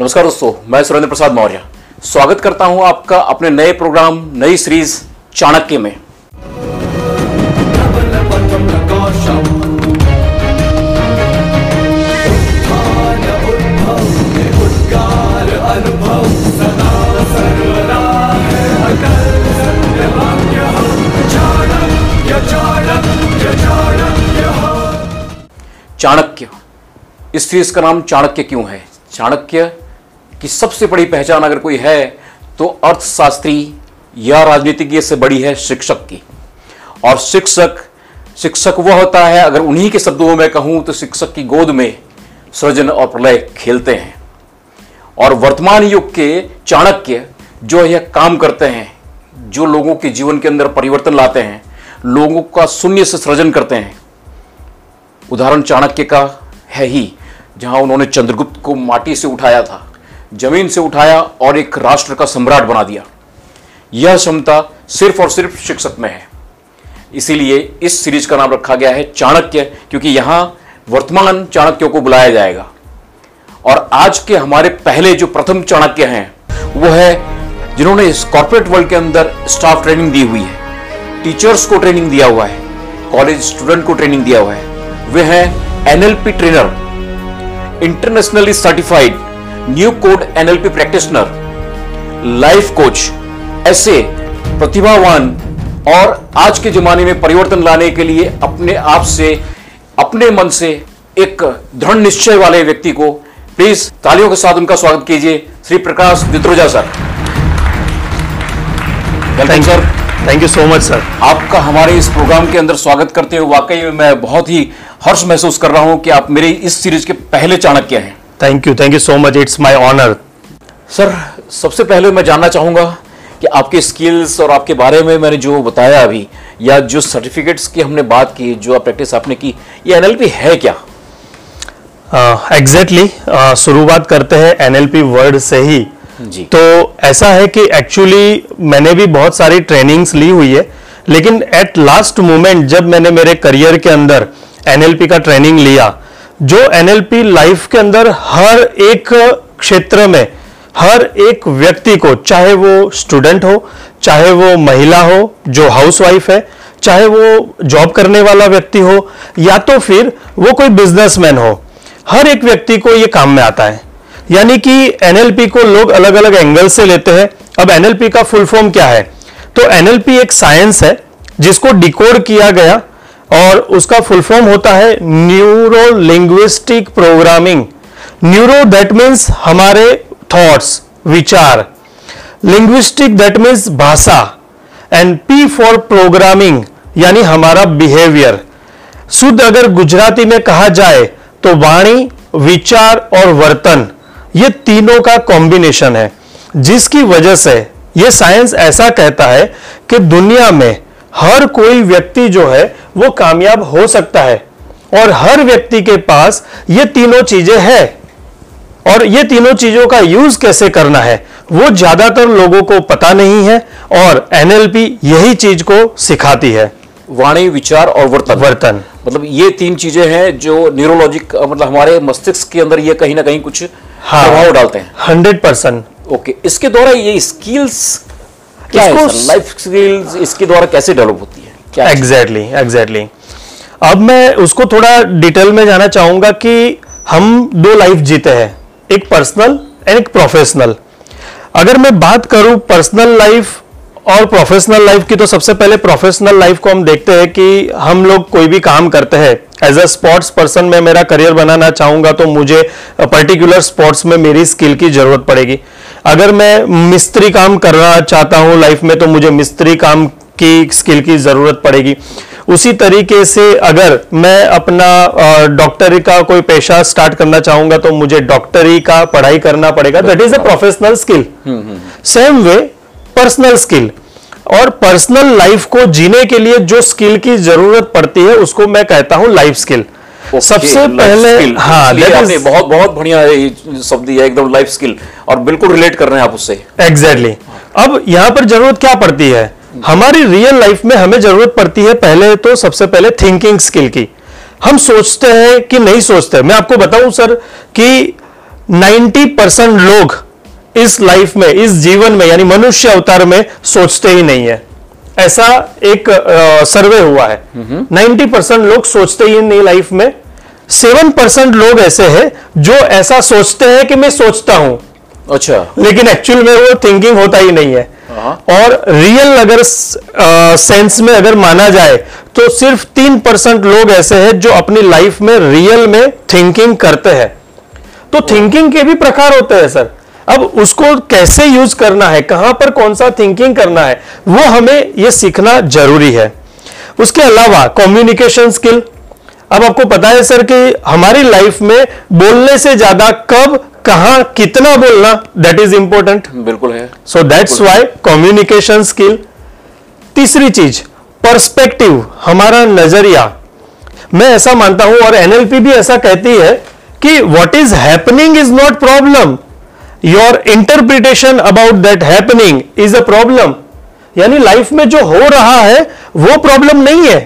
नमस्कार दोस्तों, मैं सुरेंद्र प्रसाद मौर्य। स्वागत करता हूँ आपका अपने नए प्रोग्राम, नई सीरीज़ चाणक्य में। चाणक्य। इस सीरीज़ का नाम चाणक्य क्यों है? चाणक्य की सबसे बड़ी पहचान अगर कोई है तो अर्थशास्त्री या राजनीतिज्ञ से बड़ी है शिक्षक की। और शिक्षक शिक्षक वह होता है, अगर उन्हीं के शब्दों में कहूँ तो शिक्षक की गोद में सृजन और प्रलय खेलते हैं। और वर्तमान युग के चाणक्य जो यह काम करते हैं, जो लोगों के जीवन के अंदर परिवर्तन लाते हैं, लोगों का शून्य से सृजन करते हैं। उदाहरण चाणक्य का है ही, जहाँ उन्होंने चंद्रगुप्त को माटी से उठाया था। ज़मीन से उठाया और एक राष्ट्र का सम्राट बना दिया। यह क्षमता सिर्फ़ और सिर्फ़ शिक्षक में है। इसीलिए इस सीरीज़ का नाम रखा गया है चाणक्य, क्योंकि यहाँ वर्तमान चाणक्यों को बुलाया जाएगा। और आज के हमारे पहले जो प्रथम चाणक्य हैं, वो है जिन्होंने इस कॉर्पोरेट वर्ल्ड के अंदर स्टाफ ट्रेनिंग दी हुई है। टीचर्स को ट्रेनिंग दिया हुआ है कॉलेज स्टूडेंट को ट्रेनिंग दिया हुआ है। वे हैं NLP trainer internationally certified new code NLP practitioner life coach ऐसे प्रतिभावान और आज के जमाने में परिवर्तन लाने के लिए अपने आप से अपने मन से एक दृढ़ निश्चय वाले व्यक्ति को प्लीज़ तालियों के साथ उनका स्वागत कीजिए Shri Prakash Ditroja sir. Welcome sir. Thank you so much sir आपका हमारे इस प्रोग्राम के अंदर स्वागत करते हुए वाकई में मैं बहुत ही हर्ष महसूस कर रहा हूँ कि आप मेरी इस सीरीज़ के पहले चाणक्य हैं। Thank you thank you so much it's my honour sir सबसे पहले मैं जानना चाहूँगा कि आपके स्किल्स और आपके बारे में मैंने जो बताया अभी या जो सर्टिफिकेट्स की हमने बात की जो प्रैक्टिस आपने की ये एनएलपी है क्या? एग्जैक्टली uh, exactly, uh, शुरुआत करते हैं एनएलपी वर्ड से ही। जी। तो ऐसा है कि एक्चुअली मैंने भी बहुत सारी ट्रेनिंग्स ली हुई है लेकिन एट लास्ट मोमेंट जब मैंने मेरे करियर के अंदर एनएलपी का ट्रेनिंग लिया जो एनएलपी लाइफ के अंदर हर एक क्षेत्र में, हर एक व्यक्ति को, चाहे वो स्टूडेंट हो, चाहे वो महिला हो, जो हाउसवाइफ है, चाहे वो जॉब करने वाला व्यक्ति हो, या तो फिर वो कोई बिजनेसमैन हो, हर एक व्यक्ति को ये काम में आता है। यानी कि एनएलपी को लोग अलग अलग एंगल से लेते हैं। अब एनएलपी का फुल फॉर्म क्या है? तो एनएलपी एक साइंस है, जिसको डिकोड किया गया और उसका फुल फॉर्म होता है neuro linguistic programming neuro that means हमारे थॉट्स विचार. लिंग्विस्टिक दैट मीन्स भाषा. एंड पी फॉर प्रोग्रामिंग यानी हमारा बिहेवियर शुद्ध अगर गुजराती में कहा जाए तो वाणी, विचार और वर्तन, ये तीनों का कॉम्बिनेशन है। जिसकी वजह से ये साइंस ऐसा कहता है कि दुनिया में हर कोई व्यक्ति जो है वो कामयाब हो सकता है। और हर व्यक्ति के पास ये तीनों चीज़ें हैं। और ये तीनों चीज़ों का यूज़ कैसे करना है वो ज़्यादातर लोगों को पता नहीं है और एनएलपी यही चीज़ को सिखाती है। वाणी विचार और वर्तन। वर्तन। मतलब ये तीन चीज़ें हैं जो न्यूरोलॉजिक मतलब हमारे मस्तिष्क के अंदर ये कहीं ना कहीं कुछ हाँ। प्रभाव डालते हैं। Hundred percent. ओके इसके द्वारा ये स्किल्स इसको- लाइफ स्किल्स इसके द्वारा कैसे डेवलप होती है? क्या? एग्जैक्टली एग्जैक्टली अब मैं उसको थोड़ा डिटेल में जाना चाहूँगा कि हम दो लाइफ जीते हैं एक पर्सनल एंड एक प्रोफेशनल अगर मैं बात करूँ पर्सनल लाइफ और प्रोफेशनल लाइफ की तो सबसे पहले प्रोफेशनल लाइफ को हम देखते हैं कि हम लोग कोई भी काम करते हैं. एज अ स्पोर्ट्स पर्सन मैं मेरा करियर बनाना चाहूँगा तो मुझे पर्टिकुलर स्पोर्ट्स में मेरी स्किल की ज़रूरत पड़ेगी. अगर मैं मिस्त्री काम करना चाहता हूँ लाइफ में तो मुझे मिस्त्री काम की स्किल की ज़रूरत पड़ेगी। उसी तरीके से अगर मैं अपना डॉक्टरी का कोई पेशा स्टार्ट करना चाहूँगा तो मुझे डॉक्टरी का पढ़ाई करना पड़ेगा। That is a professional skill same way personal skill और पर्सनल लाइफ को जीने के लिए जो स्किल की ज़रूरत पड़ती है उसको मैं कहता हूँ लाइफ स्किल Okay, सबसे पहले हाँ आपने बहुत बहुत बढ़िया शब्द दिया एकदम लाइफ स्किल और बिल्कुल रिलेट कर रहे हैं आप उससे। Exactly exactly. अब यहाँ पर ज़रूरत क्या पड़ती है? हमारी रियल लाइफ में हमें ज़रूरत पड़ती है पहले तो सबसे पहले थिंकिंग स्किल की। हम सोचते हैं कि नहीं सोचते। मैं आपको बताऊँ सर कि 90 परसेंट लोग इस लाइफ में इस जीवन में यानी मनुष्य अवतार में सोचते ही नहीं है। ऐसा एक आ, सर्वे हुआ है। 90 परसेंट लोग सोचते ही नहीं लाइफ में। सेवन परसेंट लोग ऐसे हैं जो ऐसा सोचते हैं कि मैं सोचता हूँ। अच्छा। लेकिन एक्चुअल में वो थिंकिंग होता ही नहीं है। हाँ। और रियल अगर सेंस में अगर माना जाए तो सिर्फ़ तीन परसेंट लोग ऐसे हैं जो अपनी लाइफ में रियल में थिंकिंग करते हैं। तो थिंकिंग के भी प्रकार होते हैं सर अब उसको कैसे यूज़ करना है कहाँ पर कौन सा थिंकिंग करना है वो हमें ये सीखना ज़रूरी है। उसके अलावा कम्युनिकेशन स्किल अब आपको पता है सर कि हमारी लाइफ में बोलने से ज़्यादा कब कहा कितना बोलना दैट इज़ इंपॉर्टेंट बिल्कुल है। So that's why communication skill तीसरी चीज़ पर्सपेक्टिव हमारा नज़रिया। मैं ऐसा मानता हूँ और एनएलपी भी ऐसा कहती है कि what is happening is not problem your interpretation about that happening is a problem यानी लाइफ में जो हो रहा है वो प्रॉब्लम नहीं है।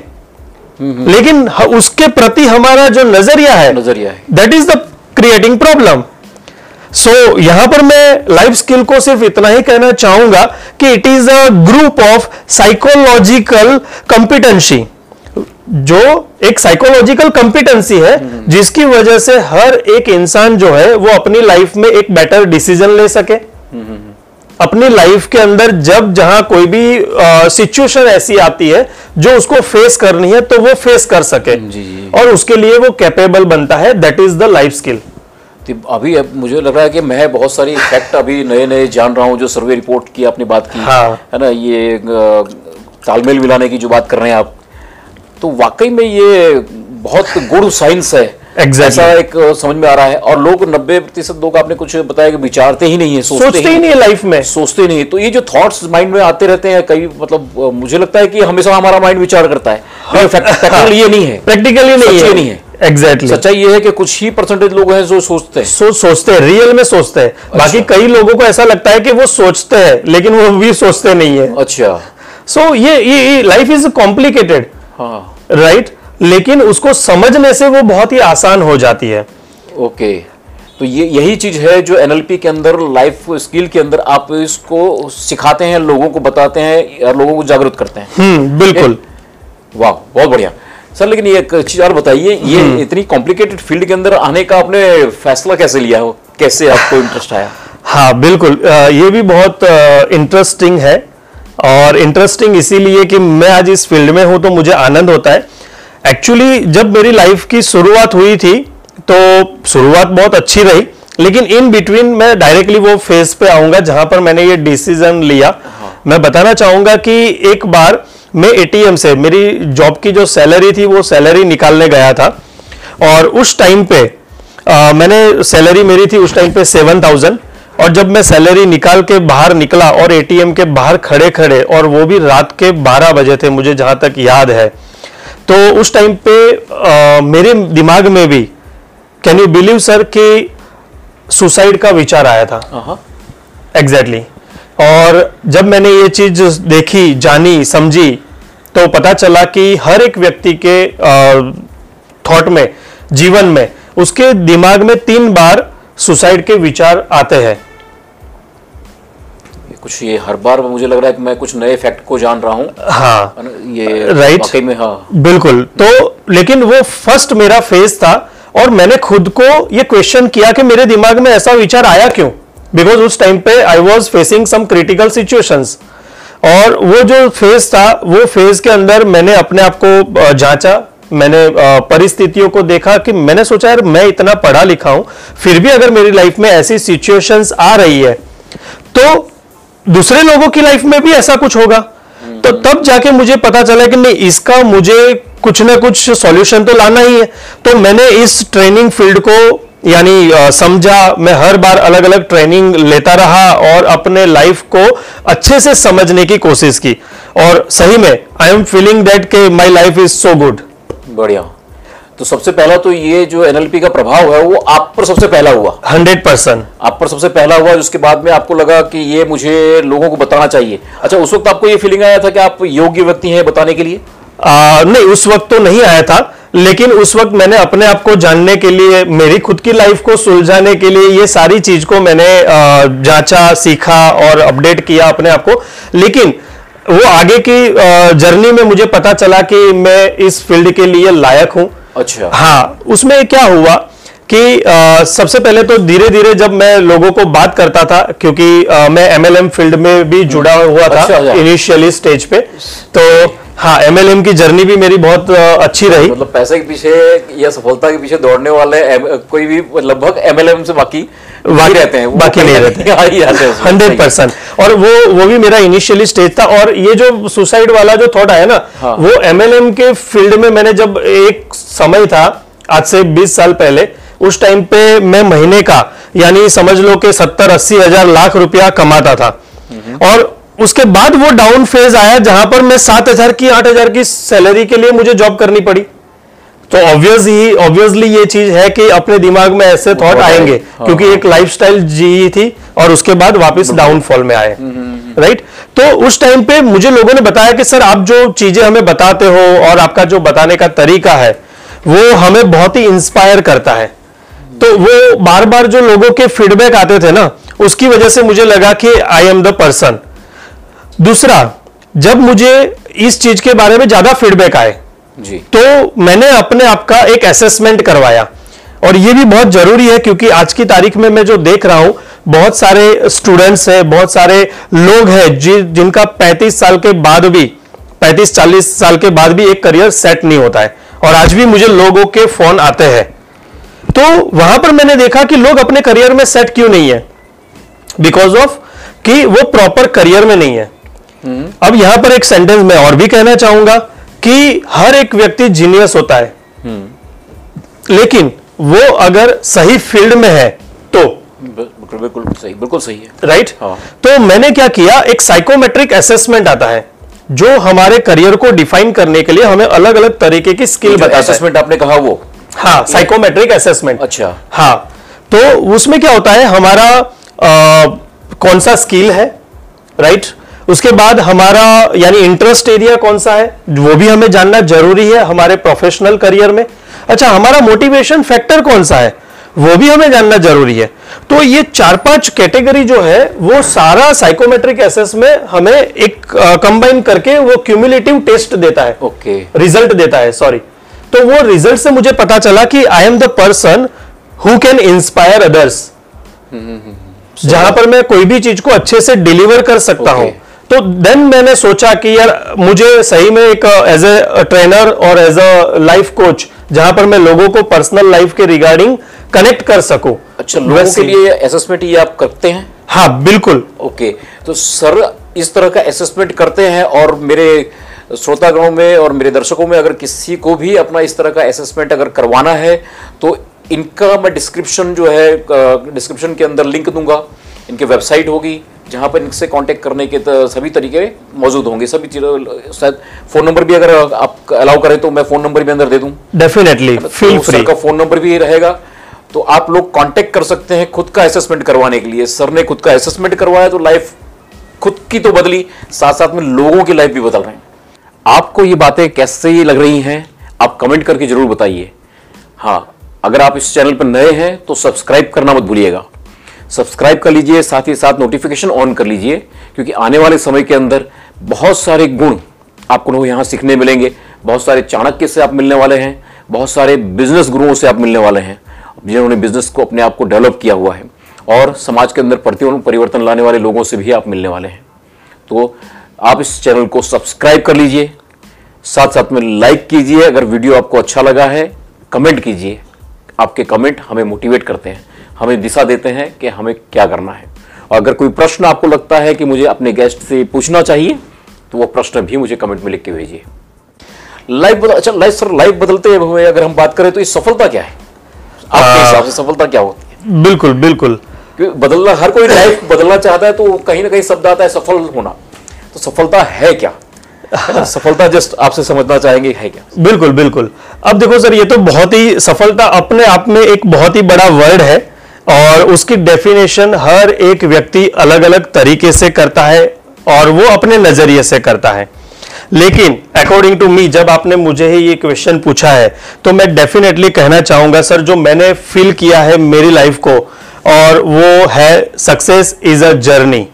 लेकिन उसके प्रति हमारा जो नज़रिया है नज़रिया है। That is the creating problem so यहाँ पर मैं लाइफ स्किल को सिर्फ़ इतना ही कहना चाहूँगा कि it is a group of psychological competency जो एक साइकोलॉजिकल कंपिटेंसी है जिसकी वजह से हर एक इंसान जो है वो अपनी लाइफ में एक बेटर डिसीज़न ले सके। अपनी लाइफ के अंदर जब जहाँ कोई भी सिचुएशन ऐसी आती है जो उसको फेस करनी है तो वो फेस कर सके। जी, जी। और उसके लिए वो कैपेबल बनता है that is the life skill अभी अब मुझे लग रहा है कि मैं बहुत सारी फैक्ट अभी नए नए जान रहा हूँ जो सर्वे रिपोर्ट की आपने बात की। हाँ। है ना ये तालमेल मिलाने की जो बात कर रहे हैं आप। तो वाकई में ये बहुत गुड साइंस है। Exactly. ऐसा एक समझ में आ रहा है। और लोग नब्बे प्रतिशत लोग आपने कुछ बताया कि विचारते ही नहीं है सोचते, सोचते ही नहीं है लाइफ में। सोचते नहीं तो ये जो थॉट्स माइंड में आते रहते हैं कई मतलब मुझे लगता है कि हमेशा हमारा माइंड विचार करता है। प्रैक्टिकल ये नहीं है। प्रैक्टिकली नहीं है। नहीं है। Exactly exactly. सच्चाई ये है कि कुछ ही परसेंटेज लोग हैं जो सोचते हैं। सोच सोचते हैं रियल में सोचते हैं। अच्छा। बाकी कई लोगों को ऐसा लगता है कि वो सोचते हैं लेकिन वो भी सोचते नहीं है। अच्छा। सो so, ये ये लाइफ इज़ कॉम्प्लिकेटेड हाँ। राइट लेकिन उसको समझने से वो बहुत ही आसान हो जाती है। ओके। तो ये यही चीज़ है जो एनएलपी के अंदर लाइफ स्किल के अंदर आप इसको सिखाते हैं लोगों को बताते हैं और लोगों को जागरूक करते हैं। हम्म बिल्कुल। वाह बहुत बढ़िया। सर लेकिन ये एक चीज़ और बताइए ये हम्म। इतनी कॉम्प्लिकेटेड फ़ील्ड के अंदर आने का आपने फैसला कैसे लिया हो? कैसे आपको इंटरेस्ट आया? हाँ बिल्कुल। ये भी बहुत इंटरेस्टिंग है। और इंटरेस्टिंग इसीलिए कि मैं आज इस फ़ील्ड में हूँ तो मुझे आनंद होता है। एक्चुअली जब मेरी लाइफ की शुरुआत हुई थी तो शुरुआत बहुत अच्छी रही लेकिन इन बिटवीन मैं डायरेक्टली वो फ़ेज़ पे आऊँगा जहाँ पर मैंने ये डिसीज़न लिया। मैं बताना चाहूँगा कि एक बार मैं एटीएम से मेरी जॉब की जो सैलरी थी वो सैलरी निकालने गया था। और उस टाइम पे आ, मैंने सैलरी मेरी थी उस टाइम पे सेवन थाउज़ेंड और जब मैं सैलरी निकाल के बाहर निकला और एटीएम के बाहर खड़े खड़े और वो भी रात के 12 बजे थे मुझे जहाँ तक याद है तो उस टाइम पे आ, मेरे दिमाग में भी कैन यू बिलीव सर कि सुसाइड का विचार आया था। Exactly exactly. और जब मैंने ये चीज़ देखी जानी समझी तो पता चला कि हर एक व्यक्ति के थॉट में जीवन में उसके दिमाग में तीन बार सुसाइड के विचार आते हैं। कुछ ये हर बार मुझे लग रहा है कि मैं कुछ नए फैक्ट को जान रहा हूँ। हाँ। ये राइट में हाँ। बिल्कुल। तो लेकिन वो फ़र्स्ट मेरा फ़ेज़ था और मैंने खुद को ये क्वेश्चन किया कि मेरे दिमाग में ऐसा विचार आया क्यों? बिकॉज़ उस टाइम पे I was facing some critical situations और वो जो फ़ेज़ था वो फ़ेज़ के अंदर मैंने अपने आप को जांचा। मैंने परिस्थितियों को देखा कि मैंने सोचा यार मैं इतना पढ़ा लिखा हूँ फिर भी अगर मेरी लाइफ में ऐसी सिचुएशंस आ रही है तो दूसरे लोगों की लाइफ में भी ऐसा कुछ होगा। तो तब जाके मुझे पता चला कि नहीं इसका मुझे कुछ ना कुछ सॉल्यूशन तो लाना ही है। तो मैंने इस ट्रेनिंग फ़ील्ड को यानी समझा। मैं हर बार अलग अलग ट्रेनिंग लेता रहा और अपने लाइफ को अच्छे से समझने की कोशिश की। और सही में आई एम फीलिंग दैट के my life is so good बढ़िया। तो सबसे पहला तो ये जो एनएलपी का प्रभाव है वो आप पर सबसे पहला हुआ। Hundred percent. आप पर सबसे पहला हुआ उसके बाद में आपको लगा कि ये मुझे लोगों को बताना चाहिए। अच्छा उस वक्त आपको ये फीलिंग आया था कि आप योग्य व्यक्ति हैं बताने के लिए? आ, नहीं उस वक्त तो नहीं आया था लेकिन उस वक्त मैंने अपने आप को जानने के लिए मेरी खुद की लाइफ को सुलझाने के लिए ये सारी चीज़ को मैंने जांचा सीखा और अपडेट किया अपने आप को। लेकिन वो आगे की जर्नी में मुझे पता चला कि मैं इस फ़ील्ड के लिए लायक हूँ। अच्छा हाँ उसमें क्या हुआ कि आ, सबसे पहले तो धीरे धीरे जब मैं लोगों को बात करता था क्योंकि आ, मैं एमएलएम फ़ील्ड में भी जुड़ा हुआ था अच्छा, अच्छा। इनिशियली स्टेज पे तो हाँ एमएलएम की जर्नी भी मेरी बहुत अच्छी रही। मतलब पैसे के पीछे या सफलता के पीछे दौड़ने वाले कोई भी लगभग एमएलएम से बाकी बाकी रहते हैं बाकी नहीं रहते। हंड्रेड परसेंट और वो वो भी मेरा इनिशियली स्टेज था और ये जो सुसाइड वाला जो थॉट आया ना हाँ। वो एमएलएम के फ़ील्ड में मैंने जब एक समय था आज से 20 साल पहले उस टाइम पे मैं महीने का यानी समझ लो कि सत्तर अस्सी हज़ार लाख रुपया कमाता था। और उसके बाद वो डाउन फ़ेज़ आया जहाँ पर मैं सात हज़ार की आठ हज़ार की सैलरी के लिए मुझे जॉब करनी पड़ी। तो ऑब्वियस ही ऑब्वियसली ये चीज़ है कि अपने दिमाग में ऐसे थॉट आएँगे हाँ, क्योंकि एक लाइफस्टाइल जी थी और उसके बाद वापस डाउनफॉल में आए। राइट तो उस टाइम पे मुझे लोगों ने बताया कि सर आप जो चीज़ें हमें बताते हो और आपका जो बताने का तरीका है वो हमें बहुत ही इंस्पायर करता है। तो वो बार बार जो लोगों के फीडबैक आते थे ना उसकी वजह से मुझे लगा कि आई एम द पर्सन दूसरा जब मुझे इस चीज़ के बारे में ज़्यादा फीडबैक आए जी। तो मैंने अपने आप का एक असेसमेंट करवाया। और ये भी बहुत ज़रूरी है क्योंकि आज की तारीख में मैं जो देख रहा हूँ बहुत सारे स्टूडेंट्स हैं बहुत सारे लोग हैं जि, जिनका 35 साल के बाद भी 35-40 साल के बाद भी एक करियर सेट नहीं होता है। और आज भी मुझे लोगों के फ़ोन आते हैं। तो वहाँ पर मैंने देखा कि लोग अपने करियर में सेट क्यों नहीं है? बिकॉज़ ऑफ़ कि वो प्रॉपर करियर में नहीं है। अब यहाँ पर एक सेंटेंस मैं और भी कहना चाहूँगा कि हर एक व्यक्ति जीनियस होता है। लेकिन वो अगर सही फ़ील्ड में है तो? बिल्कुल सही बिल्कुल सही है। राइट हाँ। तो मैंने क्या किया एक साइकोमेट्रिक असेसमेंट आता है जो हमारे करियर को डिफाइन करने के लिए हमें अलग अलग तरीके की स्किल बताता है। असेसमेंट आपने कहा वो? हाँ साइकोमेट्रिक असेसमेंट अच्छा। हाँ तो उसमें क्या होता है हमारा अ, कौन सा स्किल है राइट उसके बाद हमारा यानी इंटरेस्ट एरिया कौन सा है वो भी हमें जानना ज़रूरी है हमारे प्रोफेशनल करियर में। अच्छा हमारा मोटिवेशन फैक्टर कौन सा है वो भी हमें जानना ज़रूरी है। तो ये चार पाँच कैटेगरी जो है वो सारा साइकोमेट्रिक एसेस में हमें एक कंबाइन करके वो क्यूमुलेटिव टेस्ट देता है। Okay okay. रिज़ल्ट देता है सॉरी तो वो रिज़ल्ट से मुझे पता चला कि I am the person who can inspire others जहाँ पर मैं कोई भी चीज़ को अच्छे से डिलीवर कर सकता Okay. हूँ। तो देन मैंने सोचा कि यार मुझे सही में एक एज ए ट्रेनर और एज अ लाइफ कोच जहाँ पर मैं लोगों को पर्सनल लाइफ के रिगार्डिंग कनेक्ट कर सकूँ। अच्छा लोगों के लिए असेसमेंट ये आप करते हैं? हाँ बिल्कुल। ओके तो सर इस तरह का असेसमेंट करते हैं और मेरे श्रोतागणों में और मेरे दर्शकों में अगर किसी को भी अपना इस तरह का असेसमेंट अगर करवाना है तो इनका मैं डिस्क्रिप्शन जो है डिस्क्रिप्शन के अंदर लिंक दूँगा। इनकी वेबसाइट होगी। जहाँ पर इनसे कांटेक्ट करने के सभी तरीके मौजूद होंगे सभी चीज़- शायद फ़ोन नंबर भी अगर आप अलाउ करें तो मैं फ़ोन नंबर भी अंदर दे दूँ। डेफिनेटली फील फ्री का फ़ोन नंबर भी रहेगा। तो आप लोग कांटेक्ट कर सकते हैं खुद का असेसमेंट करवाने के लिए। सर ने खुद का असेसमेंट करवाया तो लाइफ खुद की तो बदली साथ साथ में लोगों की लाइफ भी बदल रहे हैं। आपको ये बातें कैसे लग रही हैं आप कमेंट करके ज़रूर बताइए। हाँ अगर आप इस चैनल पर नए हैं तो सब्सक्राइब करना मत भूलिएगा। सब्सक्राइब कर लीजिए, साथ ही साथ नोटिफिकेशन ऑन कर लीजिए, क्योंकि आने वाले समय के अंदर बहुत सारे गुण आपको यहाँ सीखने मिलेंगे। बहुत सारे चाणक्य से आप मिलने वाले हैं, बहुत सारे बिज़नेस गुरुओं से आप मिलने वाले हैं, जिन्होंने बिज़नेस को अपने आप को डेवलप किया हुआ है, और समाज के अंदर प्रति परिवर्तन लाने वाले लोगों से भी आप मिलने वाले हैं। तो आप इस चैनल को सब्सक्राइब कर लीजिए, साथ साथ में लाइक कीजिए, अगर वीडियो आपको अच्छा लगा है कमेंट कीजिए। आपके कमेंट हमें मोटिवेट करते हैं। हमें दिशा देते हैं कि हमें क्या करना है। और अगर कोई प्रश्न आपको लगता है कि मुझे अपने गेस्ट से पूछना चाहिए तो वो प्रश्न भी मुझे कमेंट में लिख के भेजिए। लाइफ बदल अच्छा लाइफ सर लाइफ बदलते हुए अगर हम बात करें तो ये सफलता क्या है? आपके हिसाब से सफलता क्या होती है? बिल्कुल बिल्कुल। बदलना हर कोई लाइफ बदलना चाहता है तो कहीं ना कहीं शब्द आता है सफल होना। तो सफलता है क्या? सफलता जस्ट आपसे समझना चाहेंगे है क्या? बिल्कुल बिल्कुल। अब देखो सर ये तो बहुत ही सफलता अपने आप में एक बहुत ही बड़ा वर्ड है। और उसकी डेफिनेशन हर एक व्यक्ति अलग अलग तरीके से करता है और वो अपने नज़रिए से करता है। लेकिन अकॉर्डिंग टू मी जब आपने मुझे ही ये क्वेश्चन पूछा है तो मैं डेफिनेटली कहना चाहूँगा सर जो मैंने फील किया है मेरी लाइफ को और वो है success is a journey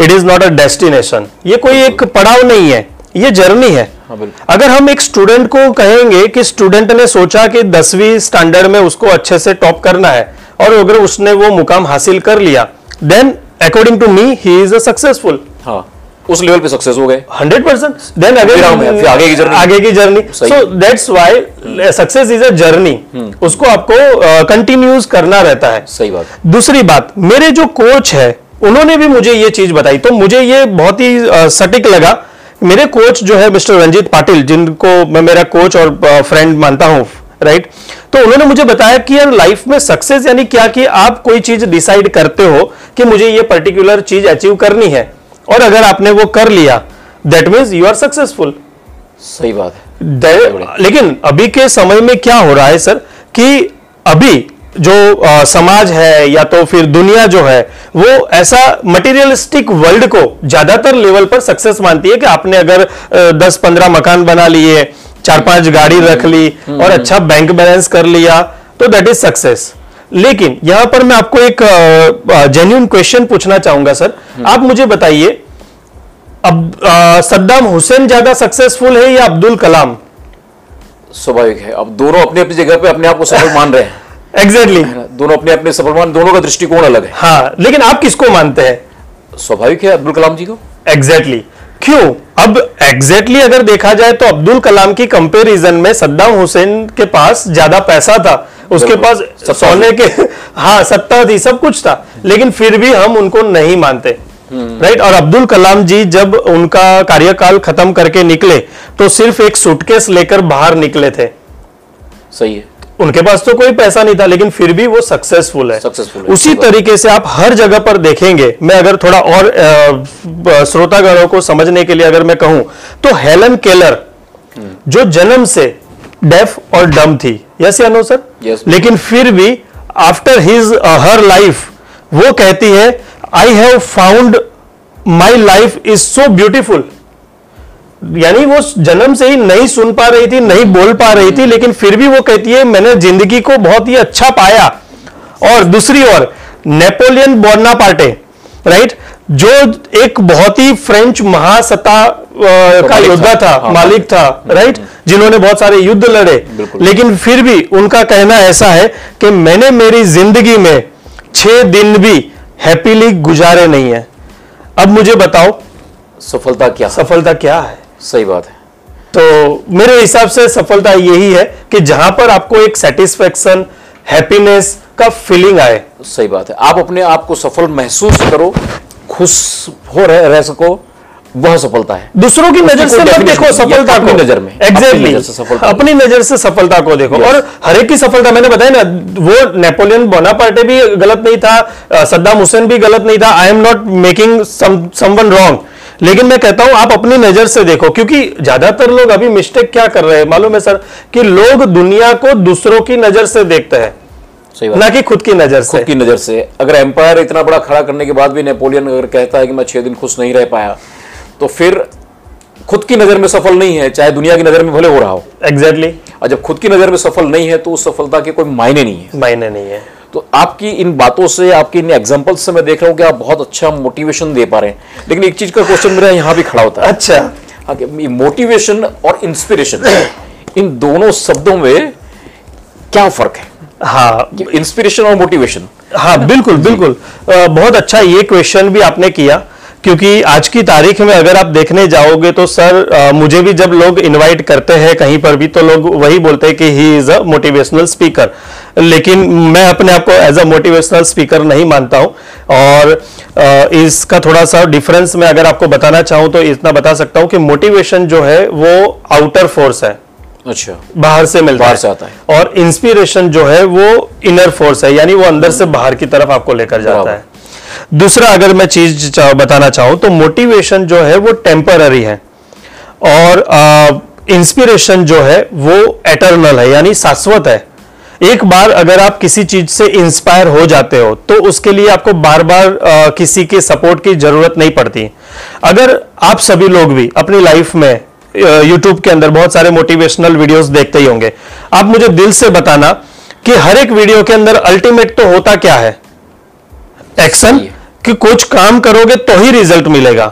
it is not a destination ये कोई एक पड़ाव नहीं है ये जर्नी है। हाँ, अगर हम एक स्टूडेंट को कहेंगे कि स्टूडेंट ने सोचा कि दसवीं स्टैंडर्ड में उसको अच्छे से टॉप करना है और अगर उसने वो मुकाम हासिल कर लिया then according to me he is a successful हाँ उस लेवल पे सक्सेस हो गए। हंड्रेड परसेंट देन फिर आगे की journey। आगे की journey so that's why success is a journey उसको आपको कंटिन्यूज uh, करना रहता है। सही बात। दूसरी बात मेरे जो कोच है उन्होंने भी मुझे ये चीज़ बताई। तो मुझे ये बहुत ही अ, सटीक लगा। मेरे कोच जो है मिस्टर रंजीत पाटिल जिनको मैं मेरा कोच और फ्रेंड मानता हूँ राइट? तो उन्होंने मुझे बताया कि यार लाइफ में सक्सेस यानी क्या कि आप कोई चीज़ डिसाइड करते हो कि मुझे ये पर्टिकुलर चीज़ अचीव करनी है। और अगर आपने वो कर लिया that means you are successful सही बात है। लेकिन अभी के समय में क्या हो रहा है सर कि अभी जो अ, समाज है या तो फिर दुनिया जो है वो ऐसा मटेरियलिस्टिक वर्ल्ड को ज़्यादातर लेवल पर सक्सेस मानती है कि आपने अगर दस पंद्रह मकान बना लिए चार पाँच गाड़ी रख ली और अच्छा बैंक बैलेंस कर लिया तो दैट इज़ सक्सेस लेकिन यहाँ पर मैं आपको एक जेन्यून क्वेश्चन पूछना चाहूँगा सर आप मुझे बताइए अब सद्दाम हुसैन ज़्यादा सक्सेसफुल है या अब्दुल कलाम? स्वाभाविक है। अब दोनों अपनी अपनी जगह पे अपने आप को सफल मान रहे हैं। एग्जैक्टली ना? दोनों अपने अपने सफल मान दोनों का दृष्टिकोण अलग है। हाँ लेकिन आप किसको मानते हैं? स्वाभाविक है अब्दुल कलाम जी को। Exactly exactly. क्यों? अब एग्जैक्टली exactly अगर देखा जाए तो अब्दुल कलाम की कंपैरिजन में सद्दाम हुसैन के पास ज़्यादा पैसा था। उसके पास सोने के हाँ सत्ता थी सब कुछ था। लेकिन फिर भी हम उनको नहीं मानते। राइट और अब्दुल कलाम जी जब उनका कार्यकाल खत्म करके निकले तो सिर्फ़ एक सूटकेस लेकर बाहर निकले थे। सही है। उनके पास तो कोई पैसा नहीं था लेकिन फिर भी वो सक्सेसफुल है। सक्सेसफुल उसी तरीके से आप हर जगह पर देखेंगे मैं अगर थोड़ा और श्रोतागणों को समझने के लिए अगर मैं कहूँ तो हेलन केलर जो जन्म से डेफ और डम थी। यस या नो सर लेकिन फिर भी आफ्टर हिज हर लाइफ वो कहती है I have found my life is so beautiful यानी वो जन्म से ही नहीं सुन पा रही थी नहीं बोल पा रही थी लेकिन फिर भी वो कहती है मैंने ज़िंदगी को बहुत ही अच्छा पाया। और दूसरी ओर नेपोलियन बोर्ना पार्टे राइट जो एक बहुत ही फ्रेंच महासत्ता का योद्धा था, था हाँ, मालिक था राइट जिन्होंने बहुत सारे युद्ध लड़े। लेकिन फिर भी उनका कहना ऐसा है कि मैंने मेरी ज़िंदगी में छह दिन भी हैप्पीली गुजारे नहीं है। अब मुझे बताओ सफलता क्या सफलता क्या है? सही बात है। तो मेरे हिसाब से सफलता यही है कि जहाँ पर आपको एक सेटिस्फेक्शन हैप्पीनेस का फीलिंग आए। सही बात है। आप अपने आप को सफल महसूस करो खुश हो रह, रह सको वह सफलता है। दूसरों की नज़र से मत देखो सफलता को। नज़र में, एग्जैक्टली नज़र से सफलता। अपनी नज़र से सफलता को देखो। Yes. और हर एक की सफलता मैंने बताया ना वो नेपोलियन बोनापार्टे भी गलत नहीं था सद्दाम हुसैन भी गलत नहीं था। I am not making someone wrong लेकिन मैं कहता हूँ आप अपनी नज़र से देखो क्योंकि ज़्यादातर लोग अभी मिस्टेक क्या कर रहे हैं? मालूम है सर कि लोग दुनिया को दूसरों की नज़र से देखते हैं सही ना कि खुद की नज़र से। खुद की नज़र से। अगर एम्पायर इतना बड़ा खड़ा करने के बाद भी नेपोलियन अगर कहता है कि मैं छह दिन खुश नहीं रह पाया तो फिर खुद की नज़र में सफल नहीं है चाहे दुनिया की नज़र में भले हो रहा हो। Exactly exactly. और जब खुद की नज़र में सफल नहीं है तो उस सफलता के कोई मायने नहीं है। मायने नहीं है। तो आपकी इन बातों से आपकी इन एग्ज़ाम्पल से मैं देख रहा हूँ कि आप बहुत अच्छा मोटिवेशन दे पा रहे हैं। लेकिन एक चीज़ का क्वेश्चन मेरा यहाँ भी खड़ा होता है। अच्छा। हाँ मोटिवेशन और इंस्पिरेशन इन दोनों शब्दों में क्या फ़र्क है? हाँ। इंस्पिरेशन और मोटिवेशन हाँ बिल्कुल बिल्कुल। आ, बहुत अच्छा ये क्वेश्चन भी आपने किया। क्योंकि आज की तारीख में अगर आप देखने जाओगे तो सर अ, मुझे भी जब लोग इनवाइट करते हैं कहीं पर भी तो लोग वही बोलते हैं कि he is a motivational speaker लेकिन मैं अपने आप को एज अ मोटिवेशनल स्पीकर नहीं मानता हूँ। और अ, इसका थोड़ा सा डिफरेंस मैं अगर आपको बताना चाहूँ तो इतना बता सकता हूँ कि मोटिवेशन जो है वो आउटर फोर्स है। अच्छा। बाहर से मिलता बाहर है। से आता है। और इंस्पिरेशन जो है वो इनर फोर्स है यानी वो अंदर से बाहर की तरफ़ आपको लेकर जाता है। दूसरा अगर मैं चीज़ बताना चाहूँ तो मोटिवेशन जो है वो टेम्पररी है। और इंस्पिरेशन जो है वो एटर्नल है यानी शाश्वत है। एक बार अगर आप किसी चीज़ से इंस्पायर हो जाते हो तो उसके लिए आपको बार बार आ, किसी के सपोर्ट की ज़रूरत नहीं पड़ती। अगर आप सभी लोग भी अपनी लाइफ में यूट्यूब के अंदर बहुत सारे मोटिवेशनल वीडियोस देखते ही होंगे। आप मुझे दिल से बताना कि हर एक वीडियो के अंदर अल्टीमेट तो होता क्या है? एक्शन कि कुछ काम करोगे तो ही रिज़ल्ट मिलेगा।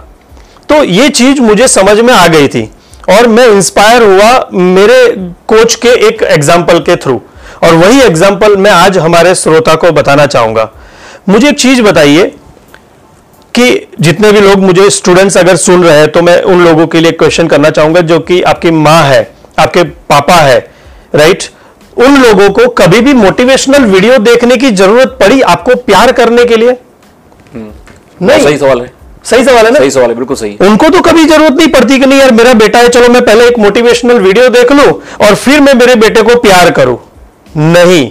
तो ये चीज़ मुझे समझ में आ गई थी और मैं इंस्पायर हुआ मेरे कोच के एक एग्ज़ाम्पल के थ्रू और वही एग्ज़ाम्पल मैं आज हमारे श्रोता को बताना चाहूँगा। मुझे एक चीज़ बताइए कि जितने भी लोग मुझे स्टूडेंट्स अगर सुन रहे हैं तो मैं उन लोगों के लिए क्वेश्चन करना चाहूँगा जो कि आपकी माँ है, आपके पापा है राइट उन लोगों को कभी भी मोटिवेशनल वीडियो देखने की ज़रूरत पड़ी आपको प्यार करने के लिए? नहीं। सही सवाल है। सही सवाल है ना? सही सवाल है बिल्कुल सही। उनको तो कभी ज़रूरत नहीं पड़ती कि नहीं यार मेरा बेटा है चलो मैं पहले एक मोटिवेशनल वीडियो देख लूँ और फिर मैं मेरे बेटे को प्यार करूँ। नहीं।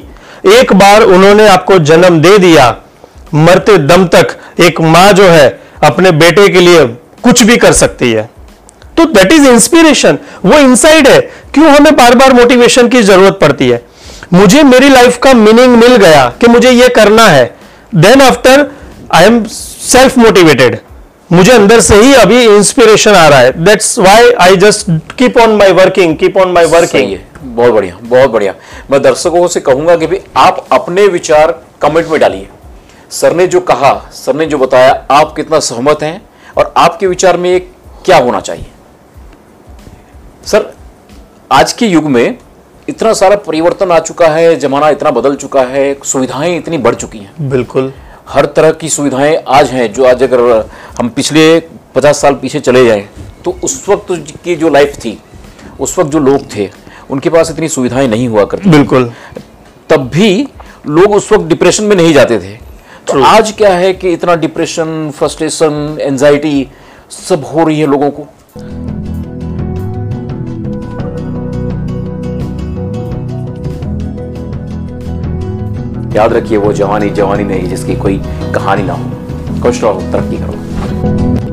एक बार उन्होंने आपको जन्म दे दिया मरते दम तक एक माँ जो है अपने बेटे के लिए कुछ भी कर सकती है। तो दैट इज़ इंस्पिरेशन वो इनसाइड है। क्यों हमें बार बार मोटिवेशन की ज़रूरत पड़ती है? मुझे मेरी लाइफ का मीनिंग मिल गया कि मुझे ये करना है। Then after I am self motivated मुझे अंदर से ही अभी इंस्पिरेशन आ रहा है. That's why I just keep on my working keep on my working बहुत बढ़िया बहुत बढ़िया. मैं दर्शकों से कहूँगा कि भाई आप अपने विचार कमेंट में डालिए. सर ने जो कहा सर ने जो बताया आप कितना सहमत हैं और आपके विचार में क्या होना चाहिए? सर आज के युग में इतना सारा परिवर्तन आ चुका है जमाना इतना बदल चुका है सुविधाएँ इतनी बढ़ चुकी हैं. बिल्कुल. हर तरह की सुविधाएँ आज हैं जो आज अगर हम पिछले पचास साल पीछे चले जाएँ तो उस वक्त की जो लाइफ थी उस वक्त जो लोग थे उनके पास इतनी सुविधाएँ नहीं हुआ करती बिल्कुल। तब भी लोग उस वक्त डिप्रेशन में नहीं जाते थे। तो आज क्या है कि इतना डिप्रेशन फ्रस्ट्रेशन एंजाइटी सब हो रही है लोगों को। याद रखिए, वो जवानी जवानी नहीं, जिसकी कोई कहानी ना हो। खुश रहो, तरक्की करो।